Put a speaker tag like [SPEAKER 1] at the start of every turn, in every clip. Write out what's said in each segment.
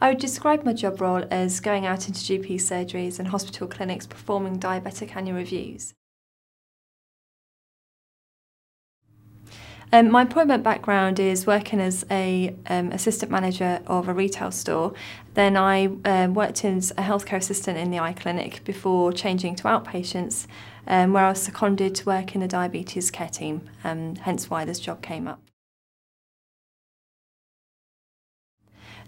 [SPEAKER 1] I would describe my job role as going out into GP surgeries and hospital clinics performing diabetic annual reviews. Um, my employment background is working as a um, assistant manager of a retail store. Then I um, worked as a healthcare assistant in the eye clinic before changing to outpatients, um, where I was seconded to work in the diabetes care team, um, hence why this job came up.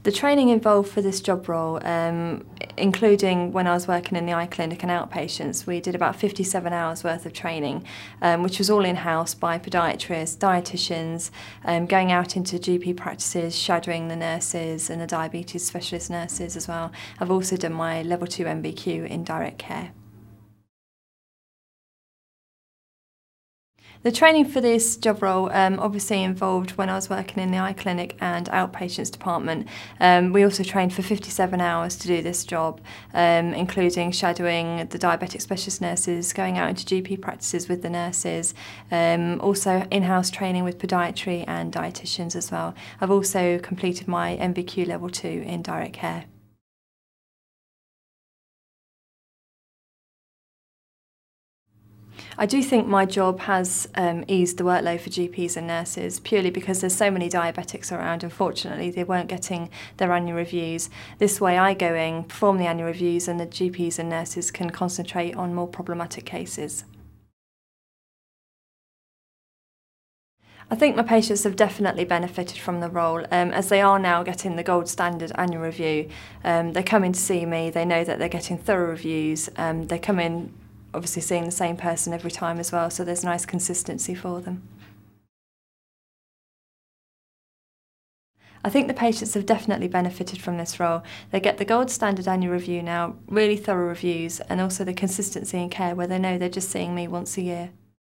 [SPEAKER 1] The training involved for this job role, um, including when I was working in the eye clinic and outpatients, we did about 57 hours worth of training, um, which was all in-house by podiatrists, dietitians, um, going out into GP practices, shadowing the nurses and the diabetes specialist nurses as well. I've also done my level 2 NVQ in direct care. The training for this job role um, obviously involved when I was working in the eye clinic and outpatients department. Um, we also trained for 57 hours to do this job, um, including shadowing the diabetic specialist nurses, going out into GP practices with the nurses, um, also in-house training with podiatry and dietitians as well. I've also completed my NVQ level 2 in direct care. I do think my job has um, eased the workload for GPs and nurses purely because there's so many diabetics around. Unfortunately, they weren't getting their annual reviews. This way, I go in, perform the annual reviews, and the GPs and nurses can concentrate on more problematic cases. I think my patients have definitely benefited from the role um, as they are now getting the gold standard annual review. Um, they come in to see me, they know that they're getting thorough reviews, um, they come in obviously seeing the same person every time as well, so there's nice consistency for them. I think the patients have definitely benefited from this role. They get the gold standard annual review now, really thorough reviews, and also the consistency in care where they know they're just seeing me once a year.